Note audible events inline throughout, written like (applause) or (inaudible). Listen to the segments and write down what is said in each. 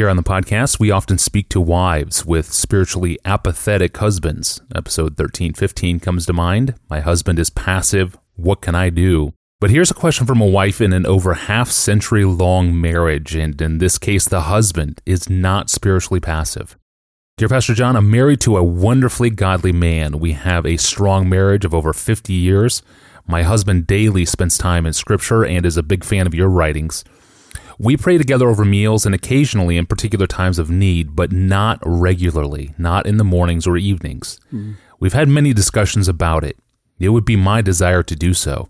Here on the podcast, we often speak to wives with spiritually apathetic husbands. Episode 1315 comes to mind. My husband is passive. What can I do? But here's a question from a wife in an over half century long marriage, and in this case, the husband is not spiritually passive. Dear Pastor John, I'm married to a wonderfully godly man. We have a strong marriage of over 50 years. My husband daily spends time in Scripture and is a big fan of your writings. We pray together over meals and occasionally in particular times of need, but not regularly, not in the mornings or evenings. Mm. We've had many discussions about it. It would be my desire to do so.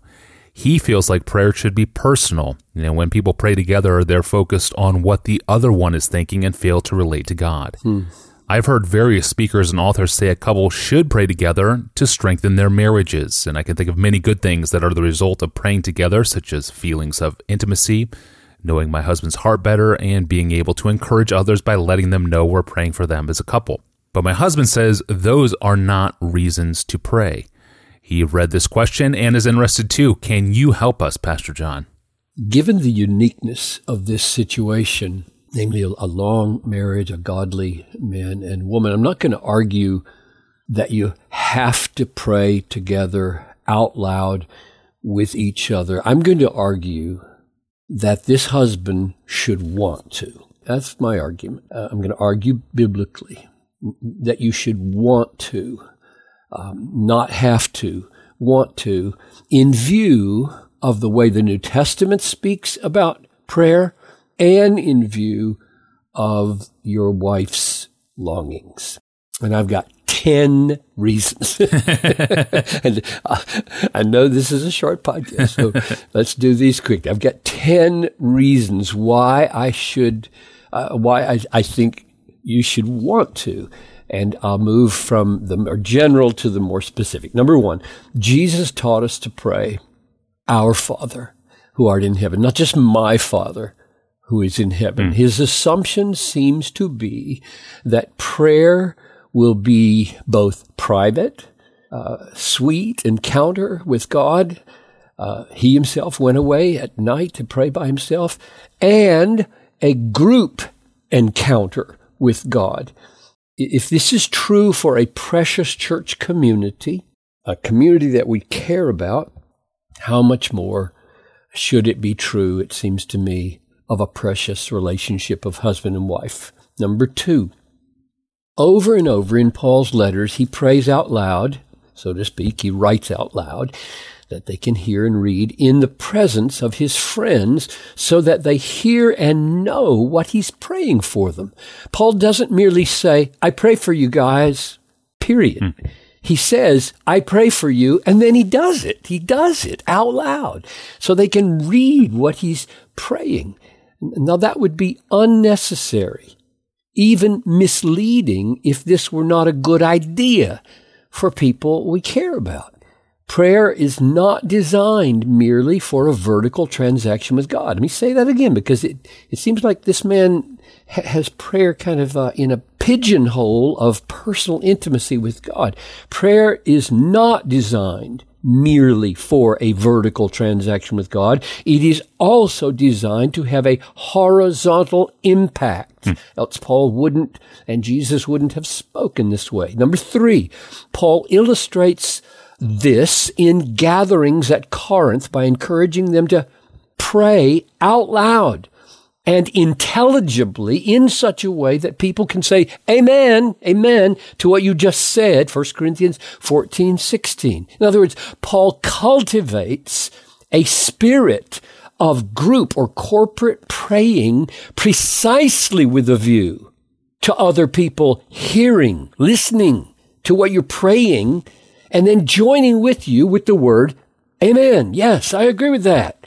He feels like prayer should be personal. You know, when people pray together, they're focused on what the other one is thinking and fail to relate to God. Mm. I've heard various speakers and authors say a couple should pray together to strengthen their marriages, and I can think of many good things that are the result of praying together, such as feelings of intimacy, knowing my husband's heart better, and being able to encourage others by letting them know we're praying for them as a couple. But my husband says those are not reasons to pray. He read this question and is interested too. Can you help us, Pastor John? Given the uniqueness of this situation, namely a, long marriage, a godly man and woman, I'm not going to argue that you have to pray together out loud with each other. I'm going to argue that this husband should want to. That's my argument. Uh, I'm going to argue biblically that you should want to, um, not have to, want to, in view of the way the New Testament speaks about prayer and in view of your wife's longings. And I've got 10 reasons. (laughs) and uh, I know this is a short podcast, so (laughs) let's do these quick. I've got 10 reasons why I should, uh, why I, I think you should want to. And I'll move from the more general to the more specific. Number one, Jesus taught us to pray, Our Father who art in heaven, not just my Father who is in heaven. Mm. His assumption seems to be that prayer will be both private, uh, sweet encounter with God. Uh, he himself went away at night to pray by himself, and a group encounter with God. If this is true for a precious church community, a community that we care about, how much more should it be true, it seems to me, of a precious relationship of husband and wife? Number two, over and over in Paul's letters, he prays out loud, so to speak, he writes out loud that they can hear and read in the presence of his friends so that they hear and know what he's praying for them. Paul doesn't merely say, I pray for you guys, period. Mm. He says, I pray for you, and then he does it. He does it out loud so they can read what he's praying. Now that would be unnecessary even misleading if this were not a good idea for people we care about. Prayer is not designed merely for a vertical transaction with God. Let me say that again because it, it seems like this man ha- has prayer kind of uh, in a pigeonhole of personal intimacy with God. Prayer is not designed merely for a vertical transaction with God. It is also designed to have a horizontal impact. Else Paul wouldn't and Jesus wouldn't have spoken this way. Number three, Paul illustrates this in gatherings at Corinth by encouraging them to pray out loud and intelligibly in such a way that people can say amen, amen to what you just said, 1 Corinthians 14, 16. In other words, Paul cultivates a spirit of group or corporate praying precisely with a view to other people hearing, listening to what you're praying, and then joining with you with the word, Amen. Yes, I agree with that.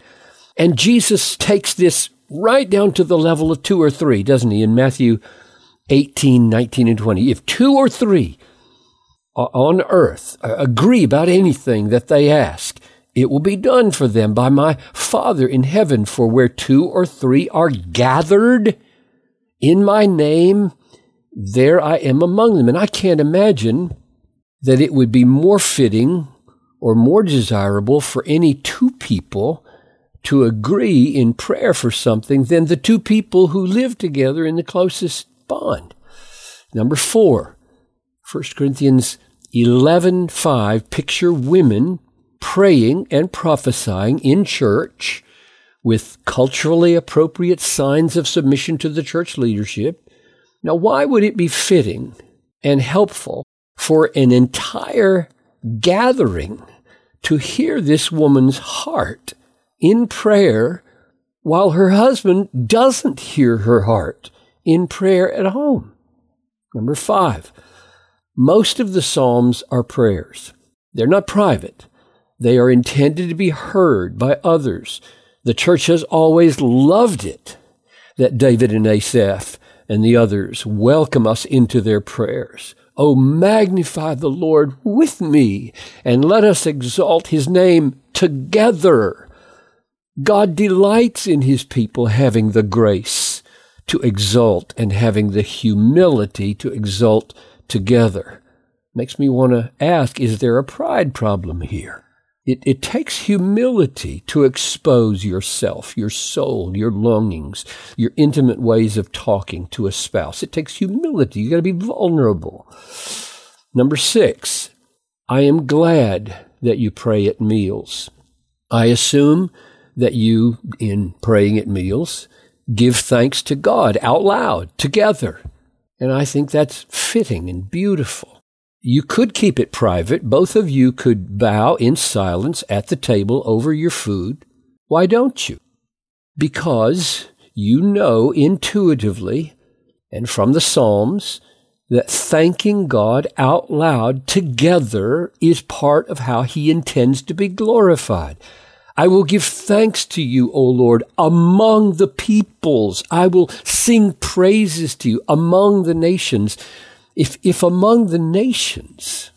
And Jesus takes this right down to the level of two or three, doesn't he? In Matthew 18, 19, and 20. If two or three on earth uh, agree about anything that they ask, it will be done for them by my Father in heaven. For where two or three are gathered in my name, there I am among them. And I can't imagine that it would be more fitting or more desirable for any two people to agree in prayer for something than the two people who live together in the closest bond. Number four, 1 Corinthians 11:5 picture women praying and prophesying in church with culturally appropriate signs of submission to the church leadership. Now, why would it be fitting and helpful for an entire gathering to hear this woman's heart in prayer while her husband doesn't hear her heart in prayer at home? Number five, most of the Psalms are prayers. They're not private. They are intended to be heard by others the church has always loved it that David and Asaph and the others welcome us into their prayers. Oh, magnify the Lord with me and let us exalt his name together. God delights in his people having the grace to exalt and having the humility to exalt together. Makes me want to ask, is there a pride problem here? It, it takes humility to expose yourself, your soul, your longings, your intimate ways of talking to a spouse. It takes humility. You got to be vulnerable. Number six, I am glad that you pray at meals. I assume that you, in praying at meals, give thanks to God out loud together. And I think that's fitting and beautiful. You could keep it private. Both of you could bow in silence at the table over your food. Why don't you? Because you know intuitively and from the Psalms that thanking God out loud together is part of how he intends to be glorified. I will give thanks to you, O Lord, among the peoples. I will sing praises to you among the nations. If, if among the nations,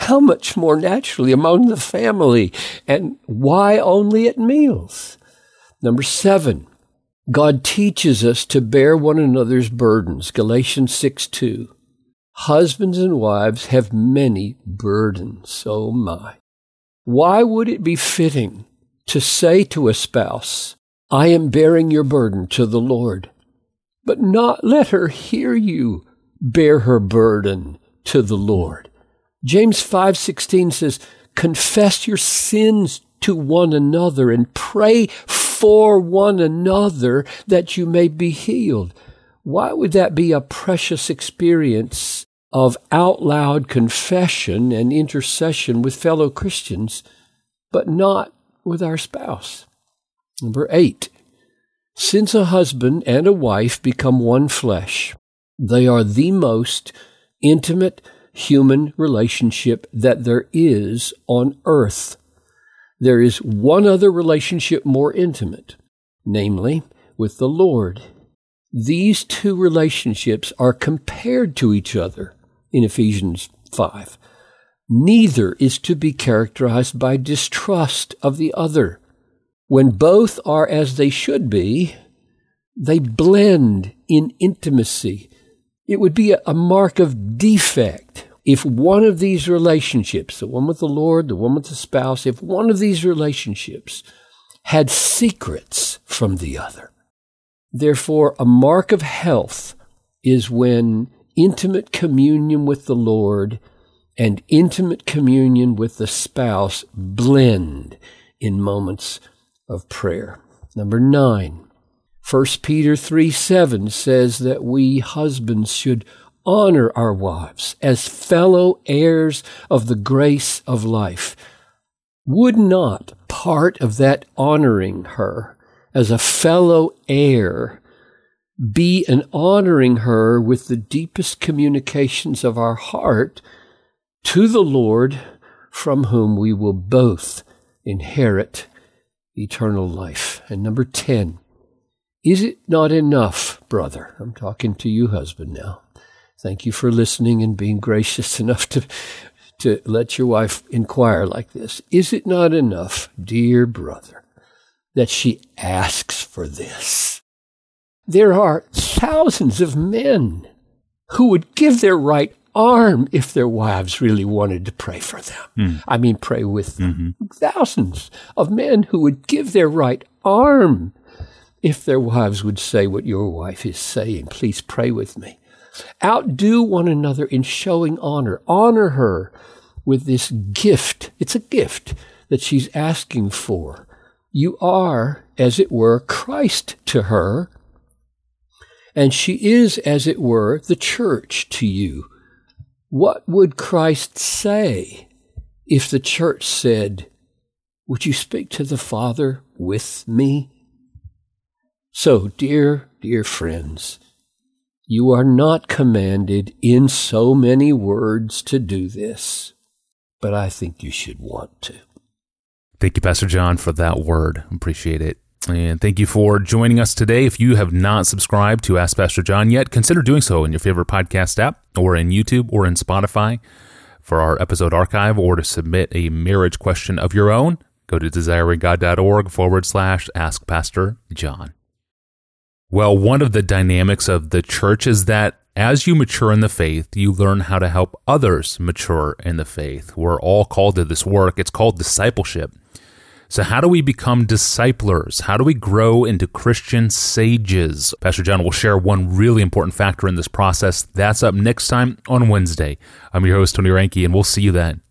how much more naturally among the family? And why only at meals? Number seven, God teaches us to bear one another's burdens. Galatians 6 2. Husbands and wives have many burdens. Oh my. Why would it be fitting to say to a spouse, I am bearing your burden to the Lord, but not let her hear you bear her burden to the Lord. James 5:16 says, "Confess your sins to one another and pray for one another that you may be healed." Why would that be a precious experience of out loud confession and intercession with fellow Christians, but not with our spouse? Number eight, since a husband and a wife become one flesh, they are the most intimate human relationship that there is on earth. There is one other relationship more intimate, namely with the Lord. These two relationships are compared to each other in Ephesians 5. Neither is to be characterized by distrust of the other. When both are as they should be, they blend in intimacy it would be a, mark of defect if one of these relationships, the one with the Lord, the one with the spouse, if one of these relationships had secrets from the other. Therefore, a mark of health is when intimate communion with the Lord and intimate communion with the spouse blend in moments of prayer. Number nine, 1 Peter 3 7 says that we husbands should honor our wives as fellow heirs of the grace of life. Would not part of that honoring her as a fellow heir be an honoring her with the deepest communications of our heart to the Lord, from whom we will both inherit eternal life? And number 10, is it not enough, brother? I'm talking to you, husband, now. Thank you for listening and being gracious (laughs) enough to, to let your wife inquire like this. Is it not enough, dear brother, that she asks for this? There are thousands of men who would give their right arm if their wives really wanted to pray for them. Mm. I mean, pray with them. Mm-hmm. Thousands of men who would give their right arm if their wives would say what your wife is saying. Please pray with me. Outdo one another in showing honor. Honor her with this gift. It's a gift that she's asking for. You are, as it were, Christ to her, and she is, as it were, the church to you. What would Christ say if the church said, Would you speak to the Father with me? So, dear, dear friends, you are not commanded in so many words to do this, but I think you should want to. Thank you, Pastor John, for that word. Appreciate it. And thank you for joining us today. If you have not subscribed to Ask Pastor John yet, consider doing so in your favorite podcast app or in YouTube or in Spotify for our episode archive or to submit a marriage question of your own. Go to desiringgod.org forward slash Ask Pastor John. Well, one of the dynamics of the church is that as you mature in the faith, you learn how to help others mature in the faith. We're all called to this work. It's called discipleship. So, how do we become disciplers? How do we grow into Christian sages? Pastor John will share one really important factor in this process. That's up next time on Wednesday. I'm your host, Tony Reinke, and we'll see you then.